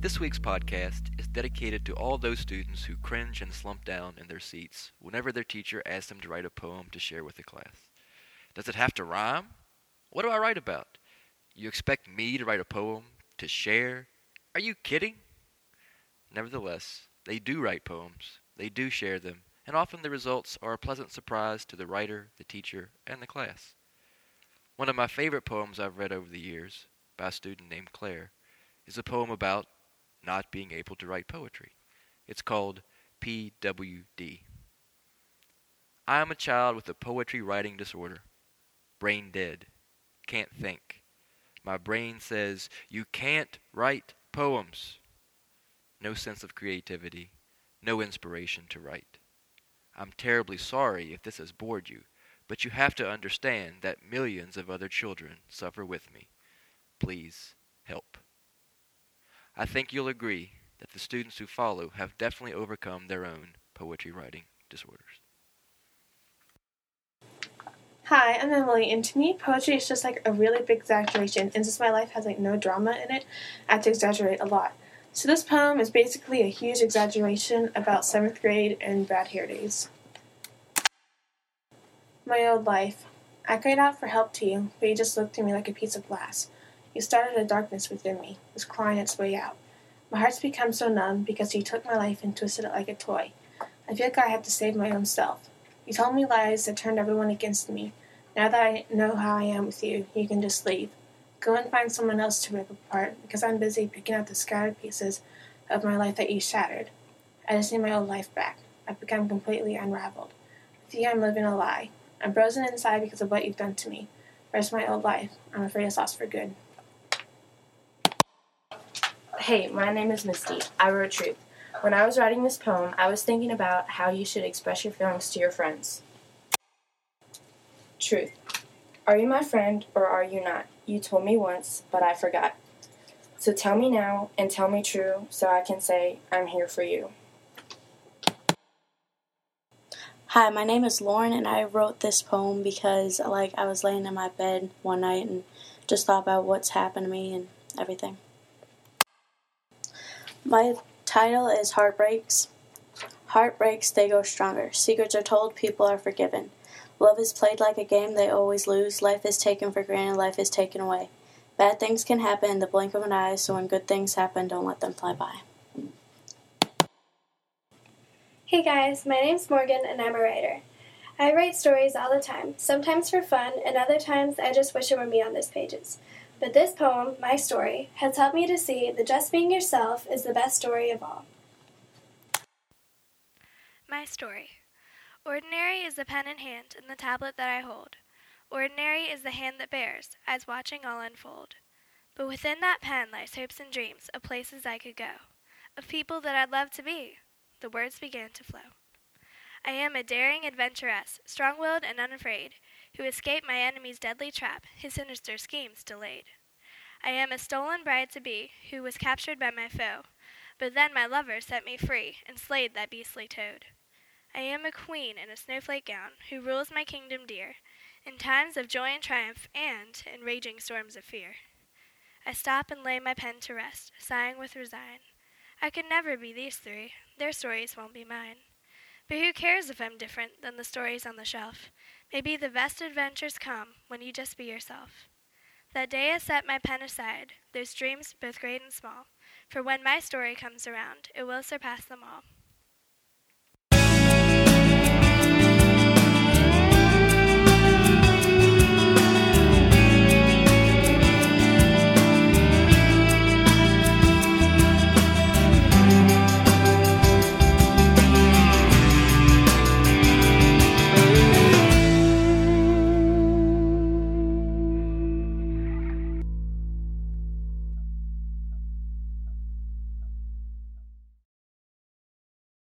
This week's podcast is dedicated to all those students who cringe and slump down in their seats whenever their teacher asks them to write a poem to share with the class. Does it have to rhyme? What do I write about? You expect me to write a poem to share? Are you kidding? Nevertheless, they do write poems, they do share them, and often the results are a pleasant surprise to the writer, the teacher, and the class. One of my favorite poems I've read over the years, by a student named Claire, is a poem about not being able to write poetry. It's called PWD. I am a child with a poetry writing disorder. Brain dead. Can't think. My brain says, You can't write poems. No sense of creativity. No inspiration to write. I'm terribly sorry if this has bored you, but you have to understand that millions of other children suffer with me. Please help. I think you'll agree that the students who follow have definitely overcome their own poetry writing disorders. Hi, I'm Emily, and to me, poetry is just like a really big exaggeration, and since my life has like no drama in it, I have to exaggerate a lot. So this poem is basically a huge exaggeration about seventh grade and bad hair days. My old life. I cried out for help to you, but you just looked at me like a piece of glass. You started a darkness within me, was crying its way out. My heart's become so numb because you took my life and twisted it like a toy. I feel like I had to save my own self. You told me lies that turned everyone against me. Now that I know how I am with you, you can just leave. Go and find someone else to rip apart because I'm busy picking up the scattered pieces of my life that you shattered. I just need my old life back. I've become completely unraveled. With you, I'm living a lie. I'm frozen inside because of what you've done to me. Where's my old life? I'm afraid it's lost for good. Hey, my name is Misty. I wrote Truth. When I was writing this poem, I was thinking about how you should express your feelings to your friends. Truth. Are you my friend or are you not? You told me once, but I forgot. So tell me now and tell me true so I can say I'm here for you. Hi, my name is Lauren, and I wrote this poem because, like, I was laying in my bed one night and just thought about what's happened to me and everything. My title is Heartbreaks. Heartbreaks, they go stronger. Secrets are told, people are forgiven. Love is played like a game, they always lose. Life is taken for granted, life is taken away. Bad things can happen in the blink of an eye, so when good things happen, don't let them fly by. Hey guys, my name's Morgan and I'm a writer. I write stories all the time, sometimes for fun, and other times I just wish it were me on those pages. But this poem, my story, has helped me to see that just being yourself is the best story of all. My story. Ordinary is the pen in hand and the tablet that I hold. Ordinary is the hand that bears, as watching all unfold. But within that pen lies hopes and dreams of places I could go, of people that I'd love to be. The words began to flow. I am a daring adventuress, strong willed and unafraid, who escaped my enemy's deadly trap, his sinister schemes delayed. I am a stolen bride to be, who was captured by my foe, but then my lover set me free and slayed that beastly toad. I am a queen in a snowflake gown, who rules my kingdom dear, in times of joy and triumph, and in raging storms of fear. I stop and lay my pen to rest, sighing with resign. I could never be these three, their stories won't be mine. But who cares if I'm different than the stories on the shelf? Maybe the best adventures come when you just be yourself. That day I set my pen aside, those dreams both great and small, for when my story comes around, it will surpass them all.